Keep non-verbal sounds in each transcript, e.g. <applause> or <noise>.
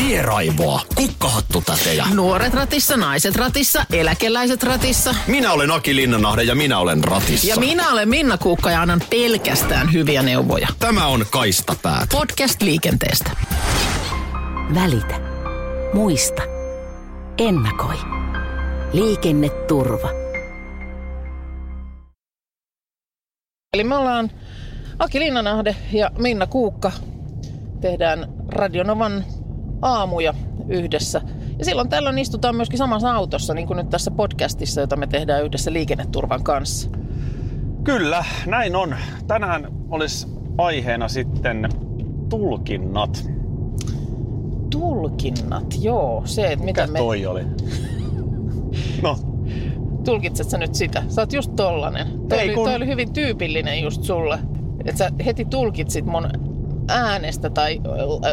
Tieraivoa, kukkahattutätejä. Nuoret ratissa, naiset ratissa, eläkeläiset ratissa. Minä olen Aki Linnanahde ja minä olen ratissa. Ja minä olen Minna Kuukka ja annan pelkästään hyviä neuvoja. Tämä on Kaistapäät. Podcast liikenteestä. Välitä. Muista. Ennakoi. Liikenneturva. Eli me ollaan Aki Linnanahde ja Minna Kuukka. Tehdään Radionovan aamuja yhdessä. Ja silloin tällöin istutaan myöskin samassa autossa, niin kuin nyt tässä podcastissa, jota me tehdään yhdessä liikenneturvan kanssa. Kyllä, näin on. Tänään olisi aiheena sitten tulkinnat. Tulkinnat, joo. Se, että Mikä miten me... toi oli? <laughs> No, Tulkitset sä nyt sitä? Sä oot just tollanen. Toi, Ei, oli, kun- toi oli hyvin tyypillinen just sulle. Että sä heti tulkitsit mun äänestä tai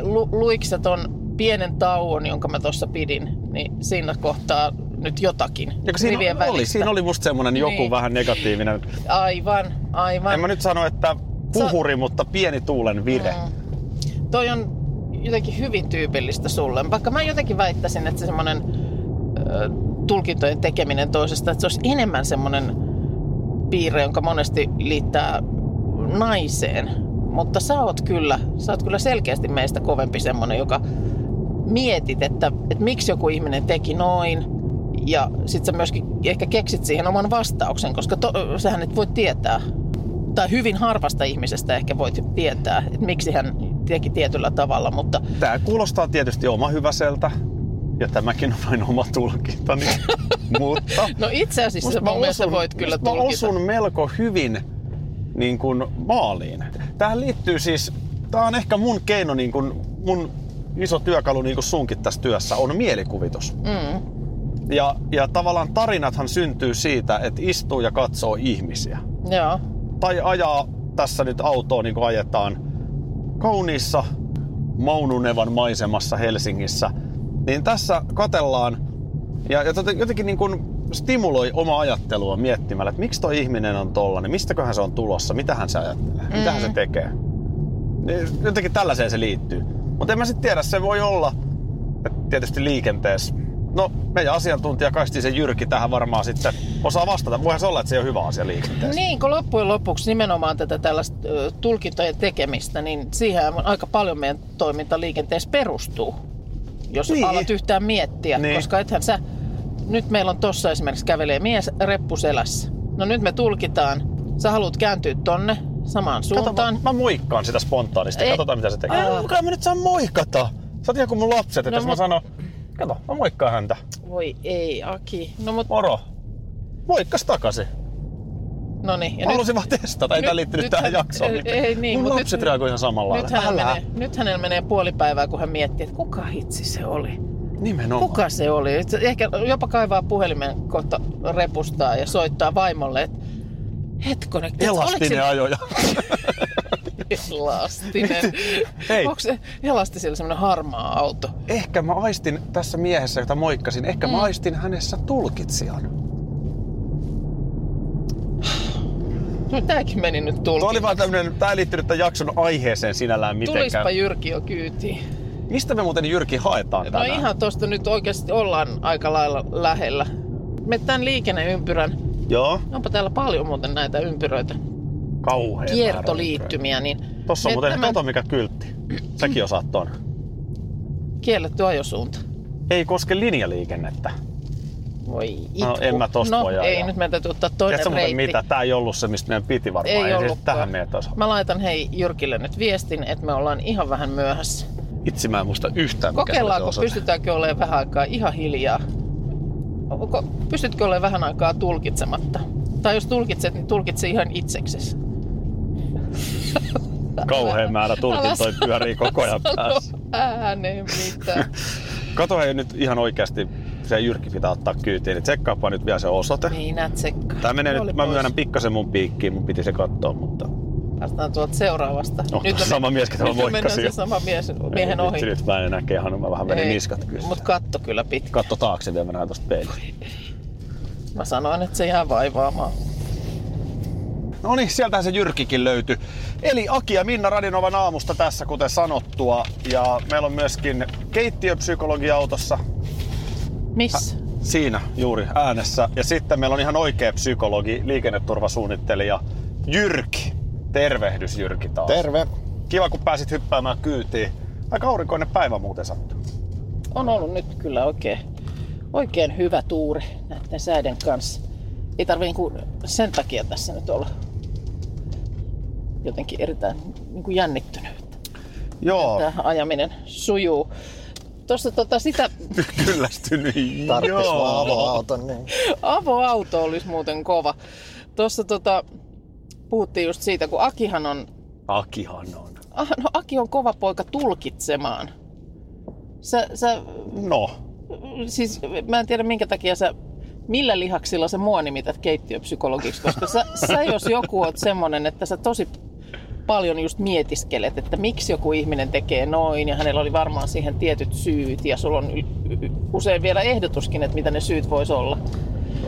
lu, luikset ton pienen tauon, jonka mä tuossa pidin, niin siinä kohtaa nyt jotakin. ja siinä rivien oli, välistä. siinä oli musta semmonen joku Niin. vähän negatiivinen. Aivan, aivan. En mä nyt sano, että puhuri, mutta pieni tuulen vire. Mm. Toi on jotenkin hyvin tyypillistä sulle. Vaikka mä jotenkin väittäisin, että se semmoinen tulkintojen tekeminen toisesta, että se olisi enemmän semmoinen piirre, jonka monesti liittää naiseen. Mutta sä oot kyllä, sä oot kyllä selkeästi meistä kovempi semmoinen, joka mietit, että, että miksi joku ihminen teki noin. Ja sit sä myöskin ehkä keksit siihen oman vastauksen, koska to, sähän et voi tietää. Tai hyvin harvasta ihmisestä ehkä voit tietää, että miksi hän teki tietyllä tavalla, mutta Tää kuulostaa tietysti oma hyväseltä. Ja tämäkin on vain oma tulkintani. <laughs> mutta no itse asiassa mun mielestä voit kyllä musta mä tulkita. osun melko hyvin niin kuin maaliin. Tähän liittyy siis, tää on ehkä mun keino, niin kuin, mun iso työkalu niin kuin sunkin tässä työssä, on mielikuvitus. Mm, Ja, ja tavallaan tarinathan syntyy siitä, että istuu ja katsoo ihmisiä. joo. Tai ajaa tässä nyt autoa niin kuin ajetaan kauniissa Maununevan maisemassa Helsingissä. Niin tässä katellaan ja, ja tota- jotenkin niin kuin stimuloi oma ajattelua miettimällä, että miksi toi ihminen on tollanen, mistäköhän se on tulossa, mitä hän se ajattelee, mm. mitä hän se tekee. Niin Jotenkin tällaiseen se liittyy. Mutta en mä sitten tiedä, se voi olla tietysti liikenteessä. No, meidän asiantuntija Kaistisen Jyrki tähän varmaan sitten osaa vastata. Voihan se olla, että se on hyvä asia liikenteessä. Niin, kun loppujen lopuksi nimenomaan tätä tällaista tulkintojen tekemistä, niin siihen aika paljon meidän toiminta liikenteessä perustuu. Jos Niin. alat yhtään miettiä, Niin. koska ethän sä... Nyt meillä on tossa esimerkiksi kävelee mies reppuselässä. No nyt me tulkitaan. Sä haluat kääntyä tonne samaan Kato, mä, suuntaan. mä moikkaan sitä spontaanisti. Ei. Katsotaan, mitä se tekee. Ai, kukaan mä nyt saa moikata. Sä oot ihan kuin mun lapset, että No, jos mä sanon, kato, mä moikkaan häntä. Voi ei, Aki. No mut, Moro. Moikkas takaisin. no niin. Mä halusin vaan testata, ei nyt- tää liittynyt nyt tähän hän- jaksoon. ei- ei niin, mun lapset nyt- reagoi ihan samalla Nyt hänellä, menee, nyt hänellä menee puoli päivää, kun hän miettii, että kuka hitsi se oli. Nimenomaan. Kuka se oli? Ehkä jopa kaivaa puhelimen kohta repustaa ja soittaa vaimolle, että hetkonen, et Elastinen ajoja. <laughs> Elastinen. Hei. Onko se Elastisella semmoinen harmaa auto? ehkä mä aistin tässä miehessä, jota moikkasin, ehkä Mm. mä aistin hänessä tulkitsijan. No tääkin meni nyt Tuo oli vaan tämmönen, tää ei liittynyt tämän jakson aiheeseen sinällään mitenkään. Tulispa Jyrki jo kyytiin. Mistä me muuten Jyrki haetaan No tänään? ihan tosta nyt oikeasti ollaan aika lailla lähellä. Me tämän liikenneympyrän, Joo, onpa täällä paljon muuten näitä ympyröitä, kauhean kiertoliittymiä, niin. Tossa on muuten, tämän kato mikä kyltti. Säkin osaat ton. kielletty ajosuunta. Ei koske linjaliikennettä. Voi itku. No, en mä tosta no, voi ei, nyt meidän täytyy ottaa toinen Tiedätkö reitti. mitä? Tää ei ollut se, mistä meidän piti varmaan. Ei siis ollutkaan. tähän meidän taas. Mä laitan hei Jyrkille nyt viestin, että me ollaan ihan vähän myöhässä. Itse mä en muista yhtään, mikä Kokeillaanko, pystytäänkö olemaan vähän aikaa ihan hiljaa? Onko, pystytkö olemaan vähän aikaa tulkitsematta? Tai jos tulkitset, niin tulkitse ihan itseksesi. Kauhean määrä tulkintoja pyörii koko ajan päässä. ääneen mitään. Kato hei nyt ihan oikeasti, se Jyrki pitää ottaa kyytiin, niin tsekkaapa nyt vielä se osoite. Minä tsekkaan. Tää menee Oli nyt, mä myönnän pikkasen mun piikkiin, mun piti se katsoa, mutta... Päästään tuolta seuraavasta. No, me- sama mies, ketä mä nyt mennään moikkasin se jo. sama mies, miehen ohi. Vitsi, Nyt mä en enää kehannut, mä vähän menin niskat kyllä. Mut katto kyllä pitkä. Katso taakse vielä, mä näen tosta peilistä. Mä sanoin, että se jää vaivaamaan. No niin, sieltähän se Jyrkikin löytyi. Eli Aki ja Minna Radinovan aamusta tässä, kuten sanottua. Ja meillä on myöskin keittiöpsykologi autossa. Missä? Siinä juuri äänessä. Ja sitten meillä on ihan oikea psykologi, liikenneturvasuunnittelija Jyrki. Tervehdys Jyrki taas. Terve. Kiva kun pääsit hyppäämään kyytiin. Aika aurinkoinen päivä muuten sattuu. On ollut nyt kyllä oikein, oikein hyvä tuuri näiden säiden kanssa. Ei tarvi niinku sen takia tässä nyt olla jotenkin erittäin niinku jännittynyt. Joo, Tämä ajaminen sujuu. Tuossa tota sitä <laughs> kyllästynyt. Tarvitsisi vaan avoauton. Niin. avoauto olisi muuten kova. Tuossa tota, puhuttiin just siitä, kun Akihan on, Akihan on. ah, no Aki on kova poika tulkitsemaan. Sä, sä No, siis mä en tiedä minkä takia sä, millä lihaksilla sä mua nimität keittiöpsykologiksi, koska sä, sä jos joku oot semmonen, että sä tosi paljon just mietiskelet, että miksi joku ihminen tekee noin ja hänellä oli varmaan siihen tietyt syyt ja sulla on usein vielä ehdotuskin, että mitä ne syyt vois olla.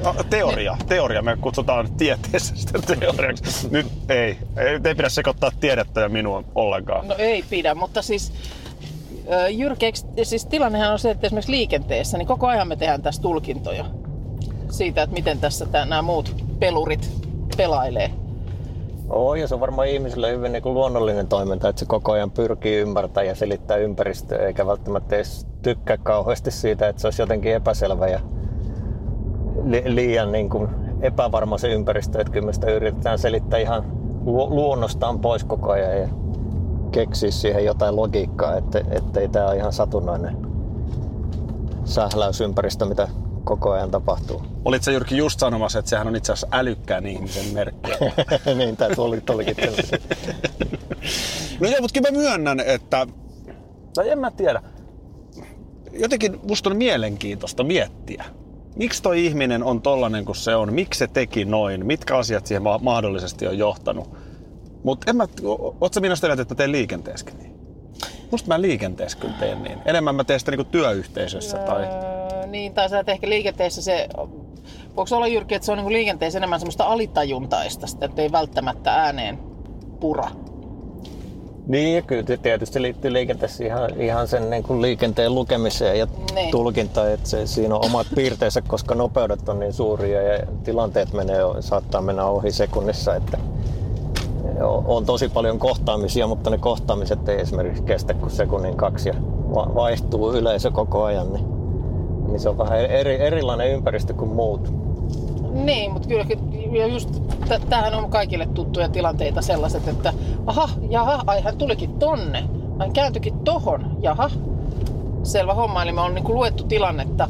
A- Teoria, teoria. Me kutsutaan tieteessä sitä <laughs> teoriaksi. Nyt ei. Ei, ei pidä sekoittaa tiedettä ja minua ollenkaan. No ei pidä, mutta siis Jyrkeeksi, siis tilannehan on se, että esimerkiksi liikenteessä, niin koko ajan me tehdään tässä tulkintoja siitä, että miten tässä nämä muut pelurit pelailee. Oo, ja se on varmaan ihmisille hyvin niin kuin luonnollinen toiminta, että se koko ajan pyrkii ymmärtämään ja selittää ympäristöä, eikä välttämättä edes tykkää kauheasti siitä, että se olisi jotenkin epäselvä ja li- liian niin kuin epävarma se ympäristö, että kyllä me sitä yritetään selittää ihan lu- luonnostaan pois koko ajan ja keksiä siihen jotain logiikkaa, että, ettei tämä ole ihan satunnainen sähläysympäristö, mitä koko ajan tapahtuu. Olit sä Jyrki just sanomassa, että sehän on itse asiassa älykkään ihmisen merkki. <laughs> niin, tämä tuli, tulikin. No joo, mutta kyllä mä myönnän, että... Tai en mä tiedä. Jotenkin musta on mielenkiintoista miettiä. Miksi toi ihminen on tollanen kuin se on? Miksi se teki noin? Mitkä asiat siihen ma- mahdollisesti on johtanut? Mutta en mä... o- Oot sä minusta että mä teen liikenteessäkin niin? Musta mä liikenteessä kyllä teen niin. Enemmän mä teen sitä niinku työyhteisössä tai... Öö, niin, tai sä ehkä liikenteessä se... Voiko olla Jyrki, että se on niin liikenteessä enemmän semmoista alitajuntaista, sitä, että ei välttämättä ääneen pura. Niin, ja kyllä se tietysti liittyy liikenteessä ihan, ihan sen niin kuin liikenteen lukemiseen ja Niin. tulkintaan, että se, siinä on omat piirteensä, koska nopeudet on niin suuria ja tilanteet menee, saattaa mennä ohi sekunnissa, että on tosi paljon kohtaamisia, mutta ne kohtaamiset ei esimerkiksi kestä kuin sekunnin kaksi ja va- vaihtuu yleisö koko ajan, niin, niin se on vähän eri, erilainen ympäristö kuin muut. Niin, mutta kyllä ja just t- tämähän on kaikille tuttuja tilanteita sellaiset, että aha, jaha, ai hän tulikin tonne, hän kääntyikin tohon, jaha. Selvä homma, eli me on niinku luettu tilannetta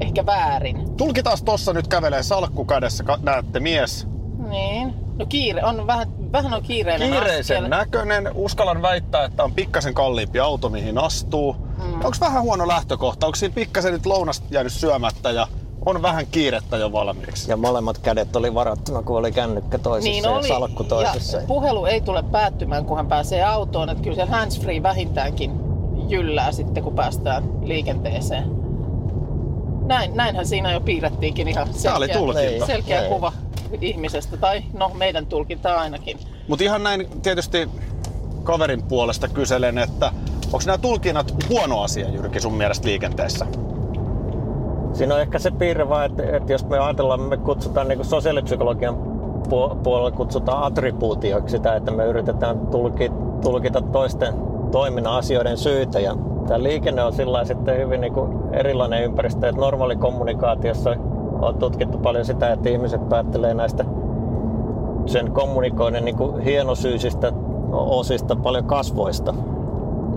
ehkä väärin. Tulkitaan tossa nyt kävelee salkku kädessä, ka- näette mies. Niin. No kiire, on vähän, vähän on kiireinen Kiireisen askel. näköinen. Uskallan väittää, että on pikkasen kalliimpi auto, mihin astuu. Mm. Onko vähän huono lähtökohta? Onko siinä pikkasen nyt lounasta jäänyt syömättä ja on vähän kiirettä jo valmiiksi? Ja molemmat kädet oli varattuna, kun oli kännykkä toisessa Niin ja oli. salkku toisessa. Ja puhelu ei tule päättymään, kun hän pääsee autoon. Että kyllä se handsfree vähintäänkin jyllää sitten, kun päästään liikenteeseen. Näin, näinhän siinä jo piirrettiinkin ihan selkeä, tulkinta. selkeä Ei. kuva ihmisestä. Tai no, meidän tulkinta ainakin. Mutta ihan näin tietysti kaverin puolesta kyselen, että onko nämä tulkinnat huono asia Jyrki sun mielestä liikenteessä? Siinä on ehkä se piirre vaan, että, että jos me ajatellaan, me kutsutaan niin sosiaalipsykologian puo- puolella kutsutaan attribuutioksi sitä, että me yritetään tulkita, toisten toiminnan asioiden syitä. Ja tämä liikenne on sillä sitten hyvin niin kuin erilainen ympäristö, että normaali kommunikaatiossa on tutkittu paljon sitä, että ihmiset päättelee näistä sen kommunikoinnin niin hienosyisistä osista paljon kasvoista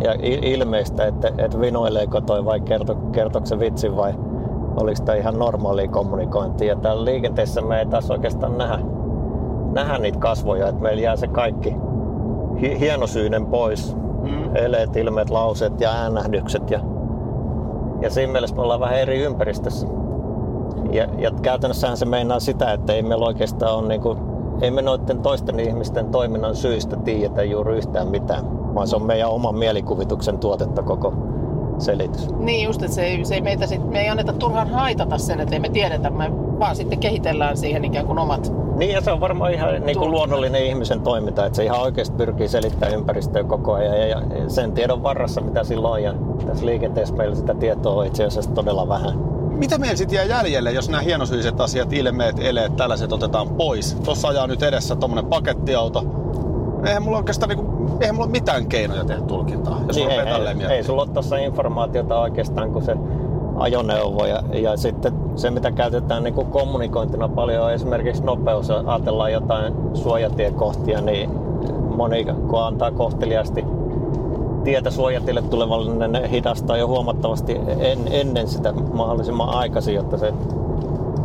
ja ilmeistä, että, että vinoileeko toi vai kerto, kertooko se vitsin vai oliko tämä ihan normaalia kommunikointia. Ja täällä liikenteessä me ei taas oikeastaan nähdä, nähdä niitä kasvoja, että meillä jää se kaikki hi- hienosyinen pois. Mm. Eleet, ilmeet, lauseet ja äänähdykset ja, ja siinä mielessä me ollaan vähän eri ympäristössä. Ja, ja käytännössähän se meinaa sitä, että ei meillä oikeastaan ole niinku, ei me noiden toisten ihmisten toiminnan syistä tiedetä juuri yhtään mitään, vaan se on meidän oman mielikuvituksen tuotetta koko selitys. Niin just, että se ei, se ei meitä sit, me ei anneta turhaan haitata sen, että ei me tiedetä, me vaan sitten kehitellään siihen ikään kuin omat Niin ja se on varmaan ihan niin kuin luonnollinen ihmisen toiminta, että se ihan oikeasti pyrkii selittämään ympäristöä koko ajan ja, ja sen tiedon varrassa, mitä silloin on. Ja tässä liikenteessä meillä sitä tietoa on itse asiassa todella vähän. Mitä meillä sitten jää jäljelle, jos nämä hienosyiset asiat, ilmeet, eleet, tällaiset otetaan pois? Tuossa ajaa nyt edessä tommonen pakettiauto. Eihän mulla oikeastaan niinku, eihän mulla mitään keinoja tehdä tulkintaa, jos Niin ei, ei, ei sulla ole tuossa informaatiota oikeastaan kuin se ajoneuvo ja, ja sitten se mitä käytetään niin kuin kommunikointina paljon on esimerkiksi nopeus. Jos Ajatellaan jotain suojatiekohtia, niin moni kun antaa kohteliaasti tietä suojatille tulevalle, niin ne hidastaa jo huomattavasti en, ennen sitä mahdollisimman aikaisin, jotta se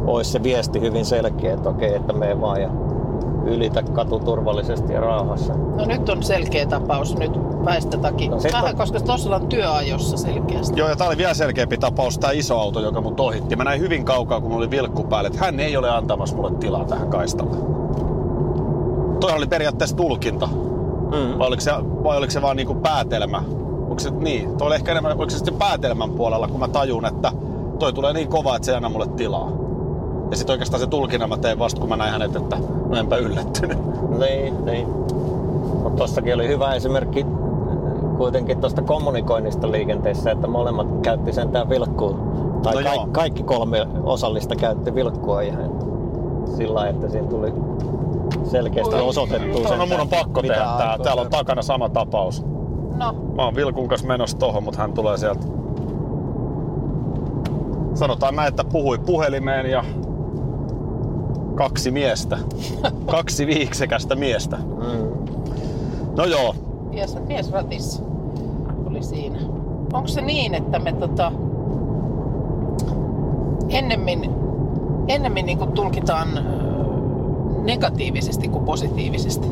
olisi se viesti hyvin selkeä, että okei, että me vaan ja ylitä katu turvallisesti ja rauhassa. No nyt on selkeä tapaus, nyt väistätaki. No No, Vähän, on- koska tuossa ollaan työajossa selkeästi. Joo, ja tää oli vielä selkeämpi tapaus, tämä iso auto, joka mut ohitti. Mä näin hyvin kaukaa, kun mulla oli vilkku päälle, että hän ei ole antamassa mulle tilaa tähän kaistalle. Toihan oli periaatteessa tulkinta. Mm. Vai oliko se, vai oliko se vaan niinku päätelmä? Onko se, niin, toi oli ehkä enemmän, oliko se sitten päätelmän puolella, kun mä tajun, että toi tulee niin kova, että se ei anna mulle tilaa. Ja sitten oikeastaan se tulkinnan mä tein vasta, kun mä näin hänet, että no enpä yllättynyt. Niin, niin. Mutta tossakin oli hyvä esimerkki kuitenkin tuosta kommunikoinnista liikenteessä, että molemmat käytti sentään vilkkua. Tai No no joo. ka- kaikki kolme osallista käytti vilkkua ihan sillä lailla, että siinä tuli selkeästi Oi. osoitettu No, no mun on pakko tehdä tää. Täällä on takana sama tapaus. No, Mä oon Vilkun kanssa menossa tohon, mutta hän tulee sieltä. Sanotaan näin, että puhui puhelimeen ja kaksi miestä. kaksi viiksekästä miestä. Mm. No joo, mies, mies ratissa oli siinä. Onko se niin, että me tota, ennemmin, ennemmin niin kuin tulkitaan negatiivisesti kuin positiivisesti?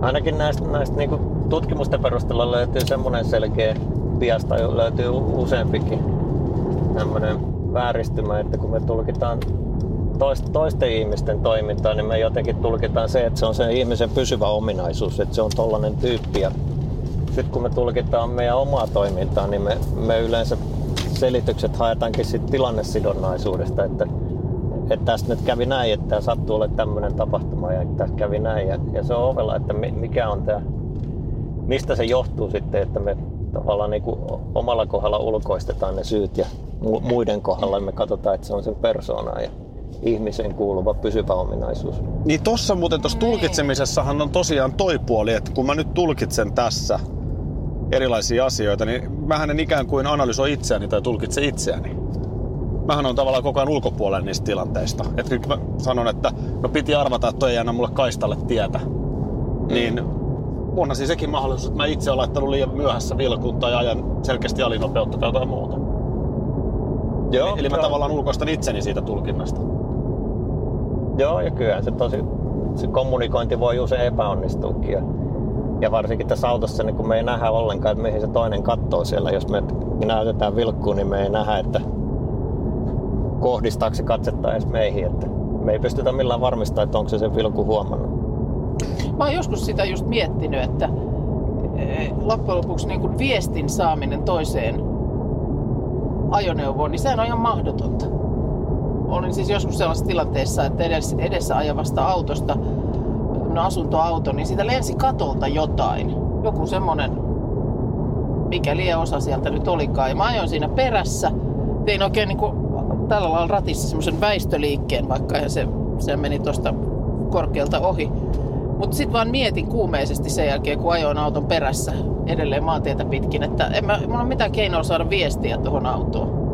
Ainakin näistä, näistä niin tutkimusten perusteella löytyy semmoinen selkeä bias tai löytyy useampikin tämmöinen vääristymä, että kun me tulkitaan toist- toisten ihmisten toimintaa, niin me jotenkin tulkitaan se, että se on se ihmisen pysyvä ominaisuus, että se on tollainen tyyppi. Ja sitten kun me tulkitaan meidän omaa toimintaa, niin me, me yleensä selitykset haetaankin sit tilannesidonnaisuudesta, että, että tästä nyt kävi näin, että tämä sattuu olemaan tämmöinen tapahtuma ja että kävi näin. Ja, ja se on ovella, että mi- mikä on tämä, mistä se johtuu sitten, että me tavallaan niin kuin omalla kohdalla ulkoistetaan ne syyt ja mu- muiden kohdalla me katsotaan, että se on sen persoonan ja ihmisen kuuluva pysyvä ominaisuus. Niin tossa muuten tuossa tulkitsemisessahan on tosiaan toi puoli, että kun mä nyt tulkitsen tässä erilaisia asioita, niin mähän en ikään kuin analysoi itseäni tai tulkitse itseäni. Mähän on tavallaan koko ajan ulkopuolella niistä tilanteista. Että nyt mä sanon, että no piti arvata, että toi ei anna mulle kaistalle tietä. Niin onhan siis sekin mahdollisuus, että mä itse olen laittanut liian myöhässä vilkun tai ajan selkeästi alinopeutta tai jotain muuta. Joo, Eli mä joo. tavallaan ulkoistan itseni siitä tulkinnasta. Joo, ja kyllä se tosi, se kommunikointi voi usein epäonnistuukin. Ja, ja varsinkin tässä autossa, niin kun me ei nähdä ollenkaan, että mihin se toinen katsoo siellä. Jos me näytetään vilkkuun, niin me ei nähdä, että kohdistaako se katsetta edes meihin. Että me ei pystytä millään varmistamaan, että onko se sen vilkku huomannut. Mä oon joskus sitä just miettinyt, että eh, loppujen lopuksi niin kuin viestin saaminen toiseen ajoneuvoon, niin sehän on ihan mahdotonta. Olin siis joskus sellaisessa tilanteessa, että edessä, edessä ajavasta autosta, no asuntoauto, niin siitä lensi katolta jotain. Joku semmonen, mikä liian osa sieltä nyt olikaan. Ja mä ajoin siinä perässä, tein oikein niin kuin tällä lailla ratissa semmoisen väistöliikkeen, vaikka eihän se, se meni tuosta korkealta ohi. Mutta sitten vaan mietin kuumeisesti sen jälkeen, kun ajoin auton perässä edelleen maantietä pitkin, että en mä, mulla ole mitään keinoa saada viestiä tuohon autoon.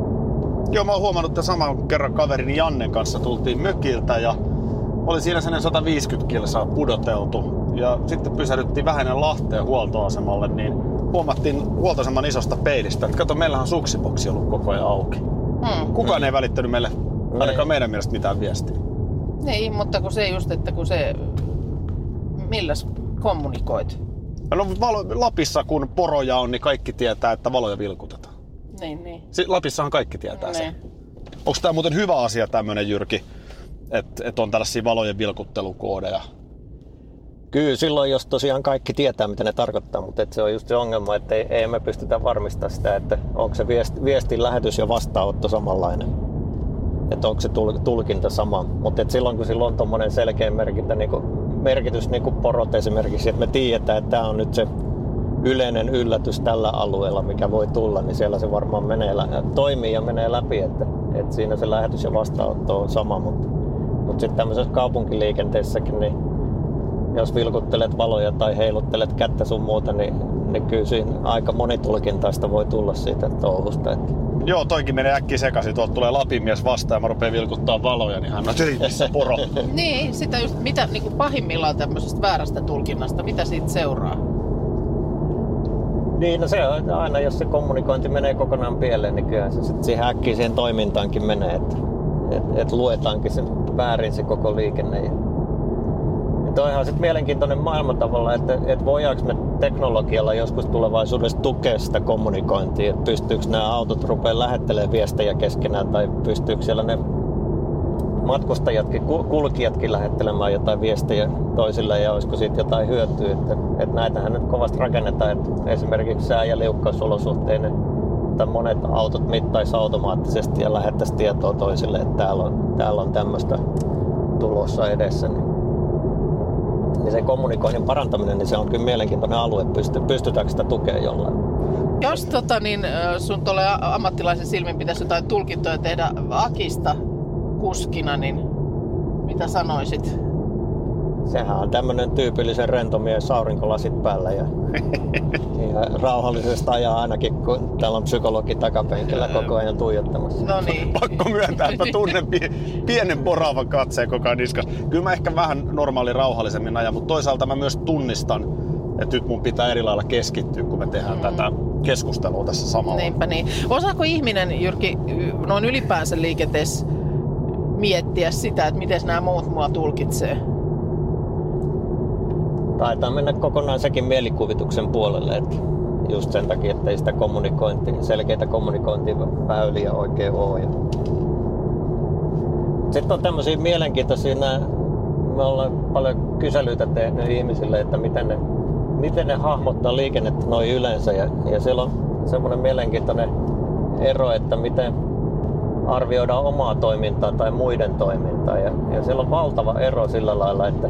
Joo, mä oon huomannut, että saman kerran kaverini Jannen kanssa tultiin mökiltä ja oli siinä sellainen 150 kilsaa pudoteltu. Ja sitten pysähdyttiin vähän Lahteen huoltoasemalle, niin huomattiin huoltoaseman isosta peilistä, että kato, meillähän on suksiboksi ollut koko ajan auki. Hmm. Kukaan ei välittänyt meille, ainakaan Ei. meidän mielestä mitään viestiä. Niin, mutta kun se just, että kun se... Milläs kommunikoit? No valo, Lapissa kun poroja on, niin kaikki tietää, että valoja vilkutetaan. Niin, niin. Lapissahan kaikki tietää sen. niin. Onko tämä muuten hyvä asia tämmöinen Jyrki, että et on tällaisia valojen vilkuttelukoodeja? Kyllä silloin, jos tosiaan kaikki tietää, mitä ne tarkoittaa, mutta et se on just se ongelma, että ei, ei me pystytä varmistamaan sitä, että onko se viesti, viestin lähetys ja vastaanotto samanlainen. Että onko se tul- tulkinta sama. Mutta silloin, kun sillä on tuommoinen selkeä merkintä, niin merkitys, niin kuin porot esimerkiksi, että me tiedetään, että tämä on nyt se yleinen yllätys tällä alueella, mikä voi tulla, niin siellä se varmaan menee, lä- toimii ja menee läpi, että, että siinä se lähetys ja vastaanotto on sama, mutta, mutta sitten tämmöisessä kaupunkiliikenteessäkin, niin jos vilkuttelet valoja tai heiluttelet kättä sun muuta, niin, niin kyllä siinä aika monitulkintaista voi tulla siitä touhusta. Että Joo, toikin menee äkkiä sekaisin. Tuolta tulee Lapinmies vastaan ja mä rupean vilkuttaa valoja, niin hän on "Ei, missä <laughs> poro. Niin, sitä just, mitä niin kuin pahimmillaan tämmöisestä väärästä tulkinnasta, mitä siitä seuraa? Niin, no se on aina, jos se kommunikointi menee kokonaan pieleen, niin kyllä se sitten siihen äkkiä siihen toimintaankin menee, että et, et luetaankin sen väärin se koko liikenne. Ja, ja toi on sitten mielenkiintoinen maailma tavalla, että et voidaanko me teknologialla joskus tulevaisuudessa tukea sitä kommunikointia, että pystyykö nämä autot rupeaa lähettelemään viestejä keskenään tai pystyykö siellä ne matkustajatkin, ku- kulkijatkin lähettelemään jotain viestejä toisille ja olisiko siitä jotain hyötyä. Että, että näitähän nyt kovasti rakennetaan, että esimerkiksi sää- ja liukkausolosuhteinen että monet autot mittaisi automaattisesti ja lähettäisi tietoa toisille, että täällä on, täällä on tämmöistä tulossa edessä. Niin, niin se kommunikoinnin parantaminen, niin se on kyllä mielenkiintoinen alue. Pysty, pystytäänkö sitä tukemaan jollain? Jos tota, niin, sun tuolle ammattilaisen silmin pitäisi jotain tulkintoja tehdä Akista kuskina, niin mitä sanoisit? Sehän on tämmöinen tyypillisen rento mies aurinkolasit päällä ja, <laughs> ja rauhallisesti ajaa ainakin, kun täällä on psykologi takapenkillä koko ajan tuijottamassa. No niin. <laughs> Pakko myöntää, että mä tunnen pie- pienen poraavan katseen koko ajan niskas. Kyllä mä ehkä vähän normaali rauhallisemmin ajan, mutta toisaalta mä myös tunnistan, että nyt mun pitää eri lailla keskittyä, kun me tehdään mm. tätä keskustelua tässä samalla. Niinpä niin. Osaako ihminen, Jyrki, noin ylipäänsä liikenteessä miettiä sitä, että miten nämä muut mua tulkitsee? Taitaa mennä kokonaan sekin mielikuvituksen puolelle, että just sen takia, että ei sitä kommunikointia, selkeitä kommunikointiväyliä oikein ole. Sitten on tämmöisiä mielenkiintoisia, nää, me ollaan paljon kyselyitä tehnyt ihmisille, että miten ne, miten ne hahmottaa liikennettä noin yleensä. Ja, ja siellä on semmoinen mielenkiintoinen ero, että miten arvioidaan omaa toimintaa tai muiden toimintaa. Ja, ja siellä on valtava ero sillä lailla, että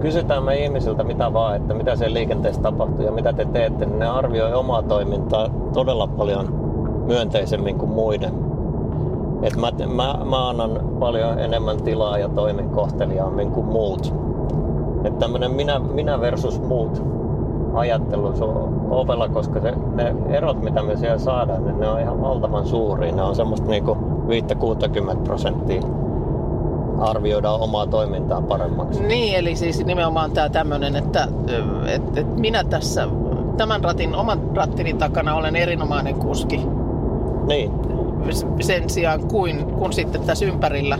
kysytään me ihmisiltä mitä vaan, että mitä siellä liikenteessä tapahtuu ja mitä te teette, niin ne arvioi omaa toimintaa todella paljon myönteisemmin kuin muiden. Et mä, mä, mä annan paljon enemmän tilaa ja toimin kohteliaammin kuin muut. Että tämmönen minä, minä versus muut ajattelu se on ovella, koska se, ne erot, mitä me siellä saadaan, niin ne on ihan valtavan suuria. Ne on semmoista niinku 5-60 prosenttia arvioidaan omaa toimintaa paremmaksi. Niin, eli siis nimenomaan tämä tämmöinen, että et, et minä tässä tämän ratin, oman rattini takana olen erinomainen kuski Niin, sen sijaan kuin kun sitten tässä ympärillä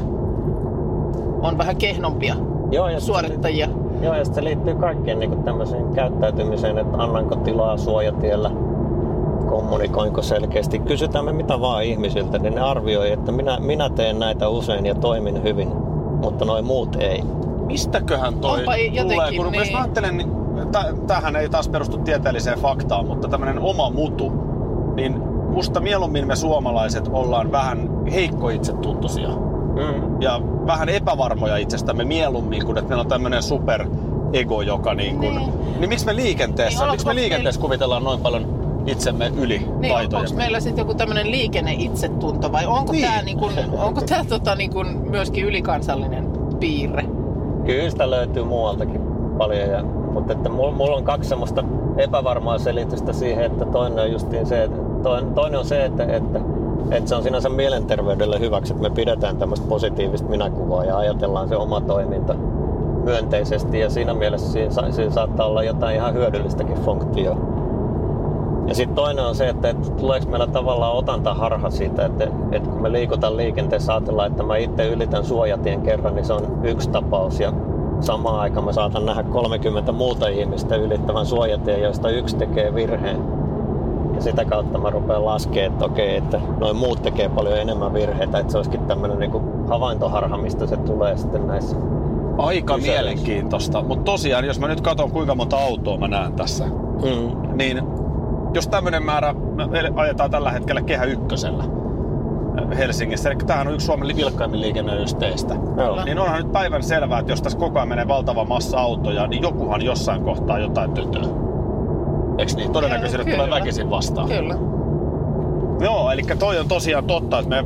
on vähän kehnompia Joo, ja suorittajia. Joo, ja se liittyy kaikkeen niin tämmöiseen käyttäytymiseen, että annanko tilaa suojatiellä, kommunikoinko selkeästi. Kysytään me mitä vaan ihmisiltä, niin ne arvioi, että minä, minä teen näitä usein ja toimin hyvin, mutta noin muut ei. Mistäköhän toi Onpa jotenkin tulee? Kun niin. mä ajattelen, niin tä- tämähän ei taas perustu tieteelliseen faktaan, mutta tämmöinen oma mutu, niin musta mieluummin me suomalaiset ollaan vähän heikko itsetuntoisia Mm. ja vähän epävarmoja itsestämme mieluummin, kuin että meillä on tämmöinen super ego, joka niin kuin... Niin. Niin, miksi me liikenteessä, Niin, miksi me liikenteessä kuvitellaan noin paljon itsemme yli Niin, onko taitojemme? meillä sitten joku tämmöinen liikenne-itsetunto vai onko Niin. tämä niin kuin, onko tää tota niin kuin myöskin ylikansallinen piirre? Kyllä sitä löytyy muualtakin paljon, ja, mutta että mulla, mulla on kaksi semmoista epävarmaa selitystä siihen, että toinen on justiin se, että toinen, toinen on se, että, että, että se on sinänsä mielenterveydelle hyväksi, että me pidetään tämmöistä positiivista minäkuvaa ja ajatellaan se oma toiminta myönteisesti ja siinä mielessä siinä, siinä saattaa olla jotain ihan hyödyllistäkin funktioa. Ja sitten toinen on se, että, että tuleeko meillä tavallaan otanta harha siitä, että, että kun me liikutaan liikenteessä, ajatellaan, että mä itse ylitän suojatien kerran, niin se on yksi tapaus. Ja samaan aikaan mä saatan nähdä 30 muuta ihmistä ylittävän suojatien, joista yksi tekee virheen. Ja sitä kautta mä rupean laskemaan, että okei, että noin muut tekee paljon enemmän virheitä, että se olisikin tämmöinen niin havaintoharha, mistä se tulee sitten näissä Aika Kyselyssä. mielenkiintoista. Mutta tosiaan, jos mä nyt katson kuinka monta autoa mä näen tässä, Mm. niin jos tämmöinen määrä, me ajetaan tällä hetkellä Kehä Ykkösellä Helsingissä, eli tämähän on yksi Suomen vilkkaimmin liikenneysteistä, Joo. niin onhan nyt päivän selvää, että jos tässä koko ajan menee valtava massa autoja, niin jokuhan jossain kohtaa jotain tötöä. Eiks niin? Todennäköisesti tulee väkisin vastaan. Kyllä. Joo, eli toi on tosiaan totta, että me...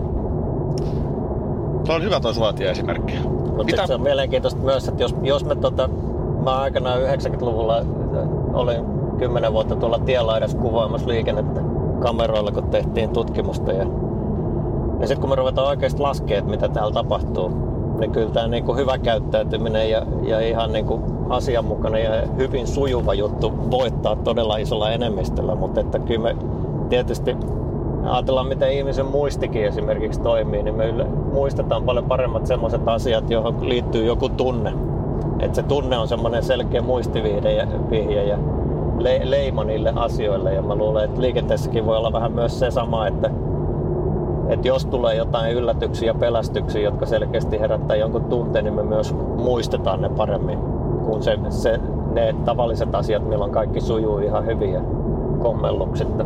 Toi on hyvä toi suojatie-esimerkki. Mutta se on mielenkiintoista myös, että jos, jos me tota, mä aikanaan 90-luvulla äh, olin 10 vuotta tuolla tienlaidassa kuvaamassa liikennettä kameroilla, kun tehtiin tutkimusta. Ja, ja sitten kun me ruvetaan oikeasti laskemaan, että mitä täällä tapahtuu, niin kyllä tämä niinku hyvä käyttäytyminen ja, ja ihan niinku asianmukainen ja hyvin sujuva juttu voittaa todella isolla enemmistöllä, mutta että kyllä me tietysti ajatellaan, miten ihmisen muistikin esimerkiksi toimii, niin me muistetaan paljon paremmat sellaiset asiat, johon liittyy joku tunne. Että se tunne on semmoinen selkeä muistivihje ja, vihje ja le, leima niille asioille. Ja mä luulen, että liikenteessäkin voi olla vähän myös se sama, että, että jos tulee jotain yllätyksiä ja pelästyksiä, jotka selkeästi herättää jonkun tunteen, niin me myös muistetaan ne paremmin kuin se, se, ne tavalliset asiat, milloin kaikki sujuu ihan hyvin ja kommelluksitta.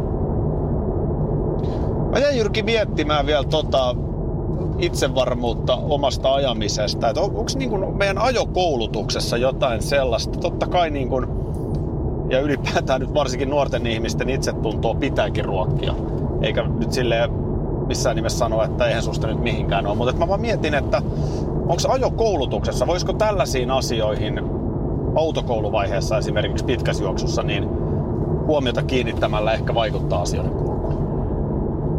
Mä jäin Jyrki miettimään vielä tota itsevarmuutta omasta ajamisesta. On, onko niin meidän ajokoulutuksessa jotain sellaista? Totta kai niin kuin, ja ylipäätään nyt varsinkin nuorten ihmisten itsetuntoa pitääkin ruokkia. Eikä nyt sille missään nimessä sanoa, että eihän susta nyt mihinkään ole. Mutta mä vaan mietin, että onko ajokoulutuksessa, voisiko tällaisiin asioihin autokouluvaiheessa esimerkiksi pitkässä juoksussa, niin huomiota kiinnittämällä ehkä vaikuttaa asioiden kulkuun?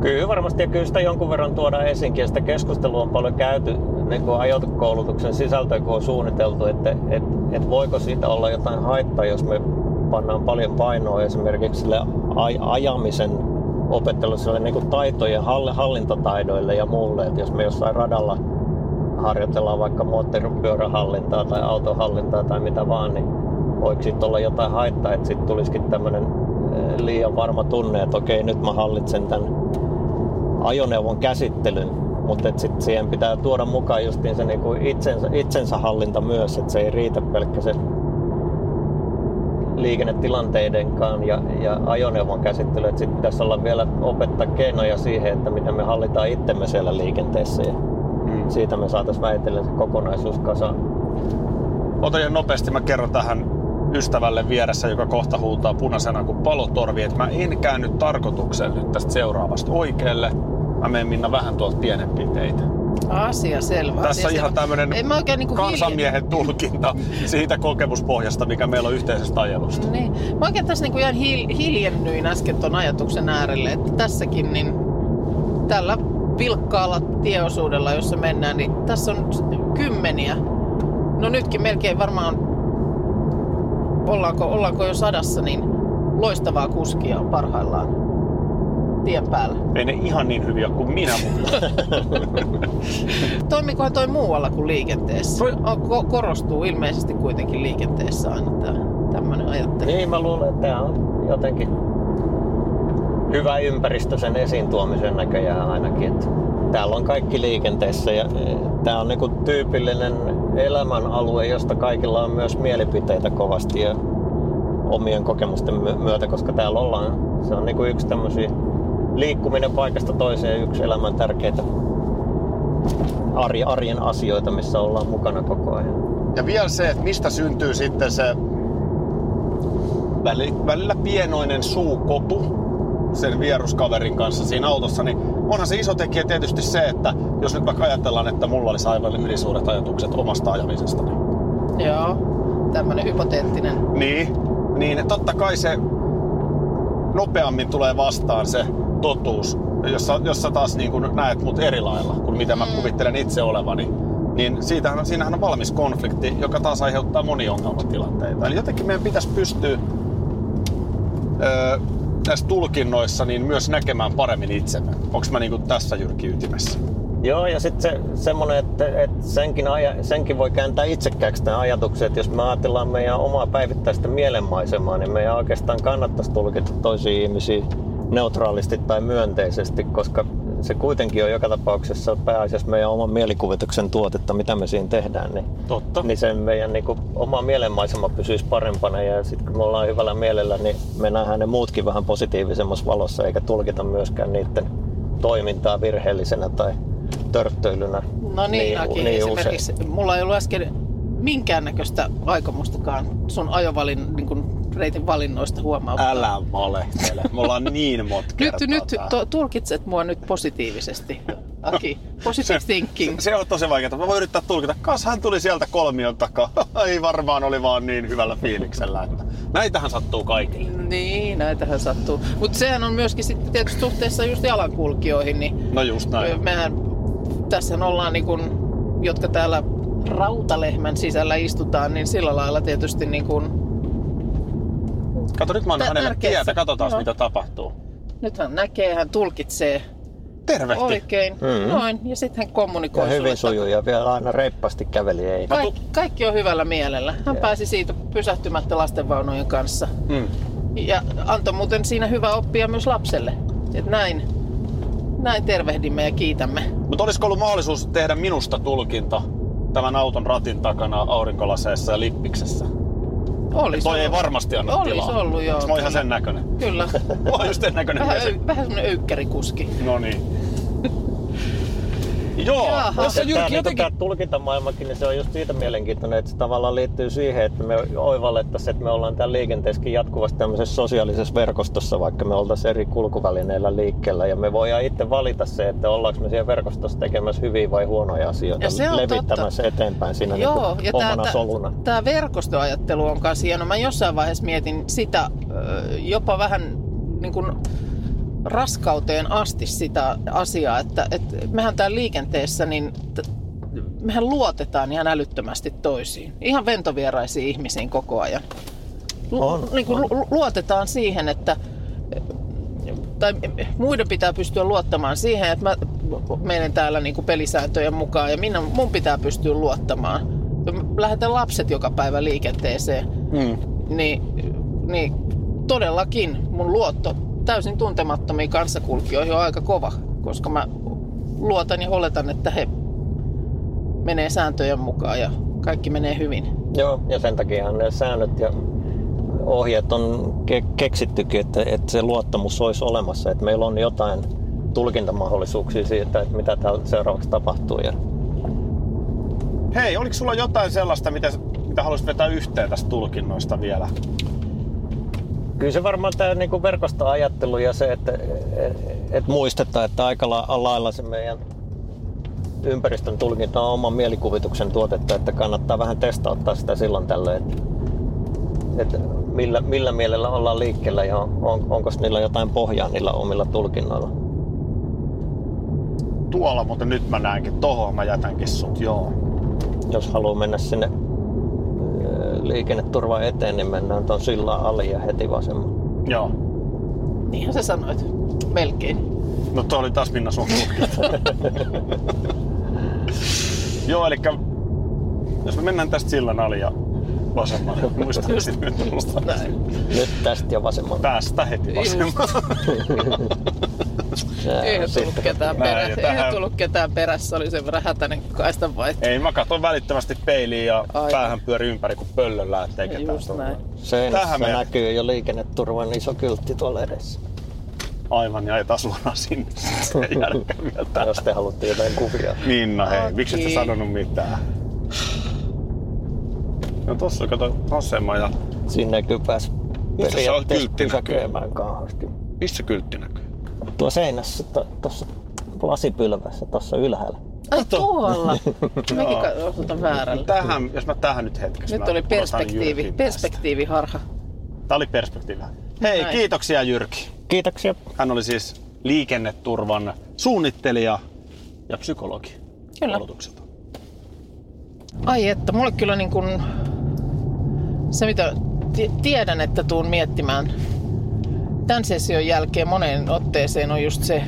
Kyllä varmasti ja kyllä sitä jonkun verran tuodaan esiinkin ja sitä keskustelua on paljon käyty niin kuin ajokoulutuksen sisältöä, kun on suunniteltu, että, että, että voiko siitä olla jotain haittaa, jos me pannaan paljon painoa esimerkiksi sille aj- ajamisen opettelulle, sille niin kuin taitojen hall- hallintataidoille ja muulle, että jos me jossain radalla harjoitellaan vaikka moottoripyörähallintaa tai autohallintaa tai mitä vaan, niin voiko siitä olla jotain haittaa, että sitten tulisikin tämmöinen eh, liian varma tunne, että okei, nyt mä hallitsen tämän ajoneuvon käsittelyn, mutta sitten siihen pitää tuoda mukaan justiin se niinku itsensä, itsensä hallinta myös, että se ei riitä pelkkä se liikennetilanteidenkaan ja, ja ajoneuvon käsittely, sitten pitäisi olla vielä opettaa keinoja siihen, että miten me hallitaan itsemme siellä liikenteessä ja Mm. siitä me saataisiin väitellen se kokonaisuus kasaan. Ota ihan nopeasti, mä kerron tähän ystävälle vieressä, joka kohta huutaa punaisena kuin palotorvi, että mä en käänny tarkoituksen nyt tästä seuraavasta oikealle. Mä menen Minna vähän tuolta pienempiä teitä. Asia selvä. Tässä asia ihan Ei mä oikein niinku kansanmiehen tulkinta siitä kokemuspohjasta, mikä meillä on yhteisestä ajelusta. Niin. Mä oikein tässä niinku ihan hil- hiljennyin äsken ton ajatuksen äärelle, että tässäkin niin tällä vilkkaalla tieosuudella, jossa mennään, niin tässä on kymmeniä. No nytkin melkein varmaan, ollaanko, ollaanko jo sadassa, niin loistavaa kuskia on parhaillaan tien päällä. Ei ne ihan niin hyviä kuin minä, mutta <laughs> Toimikohan toi muualla kuin liikenteessä? Toi- On, ko- korostuu ilmeisesti kuitenkin liikenteessä aina tämä tämmöinen ajattelu. Niin mä luulen, että tämä on jotenkin hyvä ympäristö sen esiin tuomisen näköjään ainakin. Että täällä on kaikki liikenteessä ja tämä on niinku tyypillinen elämänalue, josta kaikilla on myös mielipiteitä kovasti ja omien kokemusten my- myötä, koska täällä ollaan, se on niinku yksi tämmöisiä liikkuminen paikasta toiseen yksi elämän tärkeitä arjen, asioita, missä ollaan mukana koko ajan. Ja vielä se, että mistä syntyy sitten se väli- välillä pienoinen suukopu sen vieruskaverin kanssa siinä autossa, niin onhan se iso tekijä tietysti se, että jos nyt vaikka ajatellaan, että mulla olisi aivan ylisuuret ajatukset omasta ajamisesta. Joo, tämmöinen hypoteettinen. Niin, niin totta kai se nopeammin tulee vastaan se totuus, jos sä, jos sä taas niin kun näet mut eri lailla kuin mitä mä kuvittelen itse olevani. Niin siitähän, siinähän on valmis konflikti, joka taas aiheuttaa monia ongelmatilanteita. Eli jotenkin meidän pitäisi pystyä öö, näissä tulkinnoissa niin myös näkemään paremmin itsemme. Onko mä niin tässä Jyrki ytimessä? Joo, ja sitten se, semmoinen, että, että senkin, aja, senkin voi kääntää itsekkääksi tämän ajatuksen, että jos me ajatellaan meidän omaa päivittäistä mielenmaisemaa, niin meidän oikeastaan kannattaisi tulkita toisia ihmisiä neutraalisti tai myönteisesti, koska se kuitenkin on joka tapauksessa pääasiassa meidän oman mielikuvituksen tuotetta, mitä me siinä tehdään, niin, Totta. niin sen meidän niin kuin, oma mielenmaisema pysyisi parempana ja sitten kun me ollaan hyvällä mielellä, niin me nähdään ne muutkin vähän positiivisemmassa valossa eikä tulkita myöskään niiden toimintaa virheellisenä tai törttöilynä No niin, Aki, niin esimerkiksi mulla ei ollut äsken minkäännäköistä aikomustakaan sun ajovalin niin reitin valinnoista huomauttaa. Älä valehtele. Me ollaan niin <laughs> monta Nyt, nyt to, tulkitset mua nyt positiivisesti, Aki. Positive thinking. Se on tosi vaikeaa. Mä voin yrittää tulkita. Kas hän tuli sieltä kolmion takaa. <laughs> Ei varmaan oli vaan niin hyvällä fiiliksellä. Että näitähän sattuu kaikille. Niin, näitähän sattuu. Mutta sehän on myöskin sitten tietysti suhteessa just jalankulkijoihin, niin No just näin. mehän tässä ollaan niin kun, jotka täällä rautalehmän sisällä istutaan, niin sillä lailla tietysti niin kun, Kato, nyt mä annan hänelle tärkeässä. tietä. Katsotaan, Joo. mitä tapahtuu. nyt hän näkee, hän tulkitsee Tervehti. oikein, Mm. noin, ja sitten hän kommunikoi Ja hyvin sujuu ja vielä aina reippaasti käveli. Ei. Kaik, kaikki on hyvällä mielellä. Hän Joo. pääsi siitä pysähtymättä lastenvaunujen kanssa. Mm. Ja antoi muuten siinä hyvä oppia myös lapselle. Et näin, näin tervehdimme ja kiitämme. Mutta olisiko ollut mahdollisuus tehdä minusta tulkinta tämän auton ratin takana aurinkolaseessa ja lippiksessä? Olisi Toi ei ollut. varmasti anna Olisi tilaa. ollut, joo. Mä oon ihan sen näköinen? Kyllä. Mä oon just sen näköinen vähän, öy, vähän semmonen öykkärikuski. No niin. Joo, Jaha. tässä Tämä, Jyrki niin jotenkin... tämä tulkintamaailmakin, niin se on just siitä mielenkiintoinen, että se tavallaan liittyy siihen, että me oivallettaisiin, että me ollaan täällä liikenteessäkin jatkuvasti tämmöisessä sosiaalisessa verkostossa, vaikka me oltaisiin eri kulkuvälineillä liikkeellä. Ja me voidaan itse valita se, että ollaanko me siellä verkostossa tekemässä hyviä vai huonoja asioita, Ja se on levittämässä eteenpäin siinä Joo, niin ja omana tämä, soluna. tämä verkostoajattelu on myös hieno. Mä jossain vaiheessa mietin sitä jopa vähän niin kuin raskauteen asti sitä asiaa, että, että mehän täällä liikenteessä, niin mehän luotetaan ihan älyttömästi toisiin. Ihan ventovieraisiin ihmisiin koko ajan. Lu- On, niin kuin on. lu- luotetaan siihen, että tai muiden pitää pystyä luottamaan siihen, että mä menen täällä niin kuin pelisääntöjen mukaan ja minä, mun pitää pystyä luottamaan. Lähetän lapset joka päivä liikenteeseen, Mm. niin, niin todellakin mun luotto täysin tuntemattomiin kanssakulkijoihin on aika kova, koska mä luotan ja oletan, että he menee sääntöjen mukaan ja kaikki menee hyvin. Joo, ja sen takia ne säännöt ja ohjeet on ke- keksittykin, että, että se luottamus olisi olemassa, että meillä on jotain tulkintamahdollisuuksia siitä, että mitä täällä seuraavaksi tapahtuu. Ja Hei, oliko sulla jotain sellaista, mitä, mitä haluaisit vetää yhteen tästä tulkinnoista vielä? Kyllä se varmaan tämä niinku verkostoajattelu ja se, että et muistetaan, että aika la- lailla se meidän ympäristön tulkinta on oman mielikuvituksen tuotetta, että kannattaa vähän testauttaa sitä silloin tällöin, että, että millä, millä mielellä ollaan liikkeellä ja on, onko niillä jotain pohjaa niillä omilla tulkinnoilla. Tuolla, mutta nyt mä näenkin. Tohon mä jätänkin sut, joo. Jos haluaa mennä sinne ö, liikenneturvan eteen, niin mennään tuon sillan alle ja heti vasemmalle. Joo. Niinhän sä sanoit. Melkein. No toi oli taas Minna sun <laughs> joo, eli jos me mennään tästä sillan ali ja vasemmalle, muistaakseni nyt. Näin. Nyt tästä ja vasemmalle. Tästä heti vasemmalle. <laughs> Ei tullut ketään, Näin, perä, ja ei tähän- tullut ketään perässä, oli sen verran hätäinen kaistan vaihto. Ei, mä katson välittömästi peiliin ja Aivan. päähän pyöri ympäri kuin pöllöllä, ettei ketään Just näin. Tähän meidän- näkyy jo liikenneturvan iso kyltti tuolla edessä. Aivan, ja taas suoraan sinne. <laughs> Vielä tähän. Jos te haluatte jotain kuvia. Minna, hei, Aki. miksi et sä sanonut mitään? No tossa kato asema ja... Sinne kyllä pääs Missä se on periaatteessa kyltti pysäköimään kauheasti. Missä kyltti näkyy? Tuo seinässä, to, tuossa lasipylvässä, tuossa ylhäällä. Ai tuolla. <laughs> Mekin Joo. ka- osutan väärällä. Tähän, jos mä tähän nyt hetkeksi. Nyt oli perspektiivi, perspektiiviharha. Tää oli perspektiivi. Hei, Näin. kiitoksia Jyrki. Kiitoksia. Hän oli siis liikenneturvan suunnittelija ja psykologi Kyllä. koulutukselta. Ai että, mulle kyllä niin kuin se mitä ti- tiedän, että tuun miettimään tämän session jälkeen moneen otteeseen on just se,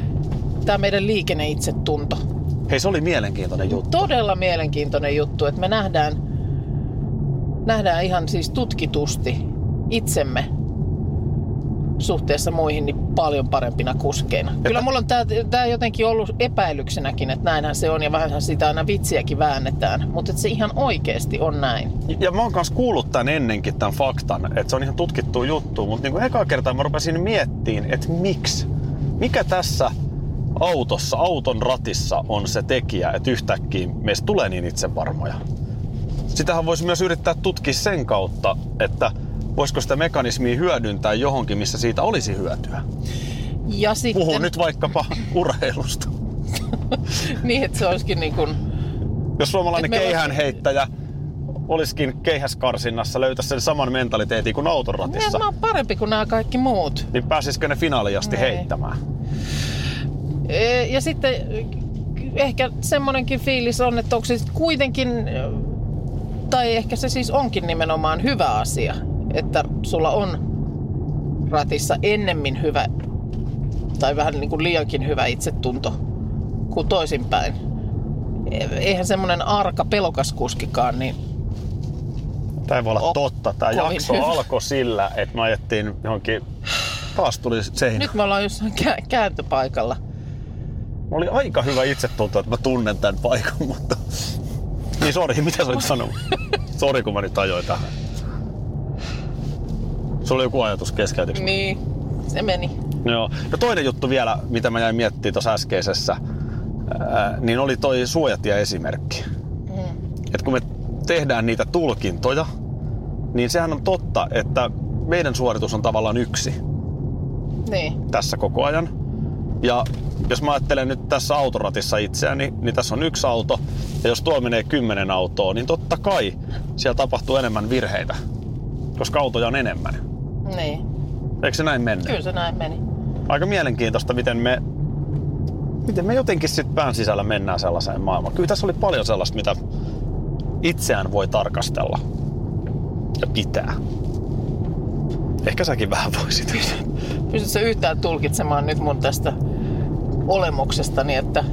tämä meidän liikenneitsetunto. Hei, se oli mielenkiintoinen juttu. Todella mielenkiintoinen juttu, että me nähdään, nähdään ihan siis tutkitusti itsemme suhteessa muihin niin paljon parempina kuskeina. Kyllä mulla on tämä jotenkin ollut epäilyksenäkin, että näinhän se on ja vähän sitä aina vitsiäkin väännetään, mutta se ihan oikeasti on näin. Ja mä oon kanssa kuullut tämän ennenkin, tämän faktan, että se on ihan tutkittu juttu, mutta niin kuin eka kertaa mä rupesin miettiin, että miksi? Mikä tässä autossa, auton ratissa on se tekijä, että yhtäkkiä meistä tulee niin itsevarmoja? Sitähän voisi myös yrittää tutkia sen kautta, että voisiko sitä mekanismia hyödyntää johonkin, missä siitä olisi hyötyä. Ja sitten... Puhun nyt vaikkapa urheilusta. <laughs> niin, että se olisikin niin kuin... Jos suomalainen keihäänheittäjä olisikin keihäskarsinnassa, löytäisi sen saman mentaliteetin kuin autoratissa, Niin, mä oon parempi kuin nämä kaikki muut. niin pääsisikö ne finaaliin asti Ei. heittämään? E, Ja sitten ehkä semmoinenkin fiilis on, että onko se kuitenkin, tai ehkä se siis onkin nimenomaan hyvä asia, että sulla on ratissa ennemmin hyvä, tai vähän niin kuin liiankin hyvä itsetunto kuin toisinpäin. Eihän semmoinen arka pelokas kuskikaan, niin Tämä voi olla Oh, totta. Tämä jakso hyvä. alkoi sillä, että me ajettiin johonkin... Taas tuli seinä. nyt me ollaan jossain kä- kääntöpaikalla. Mulla oli aika hyvä itsetunto, että mä tunnen tämän paikan, mutta... Niin sori, mitä sä olit sanonut? <laughs> Sori, kun mä nyt ajoin tähän. Sulla oli joku ajatus keskeytyks? Niin, se meni. Joo. Ja toinen juttu vielä, mitä mä jäin miettimään tuossa äskeisessä, ää, niin oli toi suojatie-esimerkki. Mm. Et kun me tehdään niitä tulkintoja, niin sehän on totta, että meidän suoritus on tavallaan yksi Niin, tässä koko ajan. Ja jos mä ajattelen nyt tässä autoratissa itseäni, niin tässä on yksi auto. Ja jos tuo menee kymmenen autoa, niin totta kai siellä tapahtuu enemmän virheitä. Koska autoja on enemmän. Niin. Eikö se näin mennyt? Kyllä se näin meni. Aika mielenkiintoista, miten me, miten me jotenkin sitten pään sisällä mennään sellaiseen maailmaan. Kyllä tässä oli paljon sellaista, mitä itseään voi tarkastella ja pitää. Ehkä säkin vähän voisit. Pystytkö sä yhtään tulkitsemaan nyt mun tästä olemuksestani, että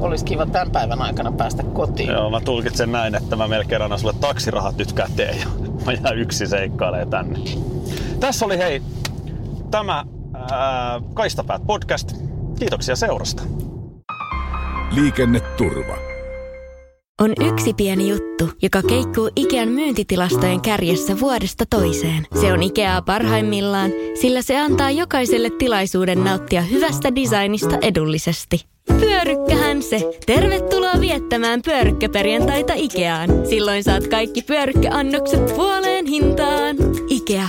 olisi kiva tämän päivän aikana päästä kotiin? Joo, mä tulkitsen näin, että mä melkein annan sulle taksirahat nyt käteen ja <laughs> mä jään yksi seikkailee tänne. Tässä oli hei tämä ää, Kaistapäät podcast. Kiitoksia seurasta. Liikenneturva. On yksi pieni juttu, joka keikkuu Ikean myyntitilastojen kärjessä vuodesta toiseen. Se on Ikeaa parhaimmillaan, sillä se antaa jokaiselle tilaisuuden nauttia hyvästä designista edullisesti. Pyörykkähän se! Tervetuloa viettämään pyörykkäperjantaita Ikeaan. Silloin saat kaikki pyörykkäannokset puoleen hintaan. Ikea.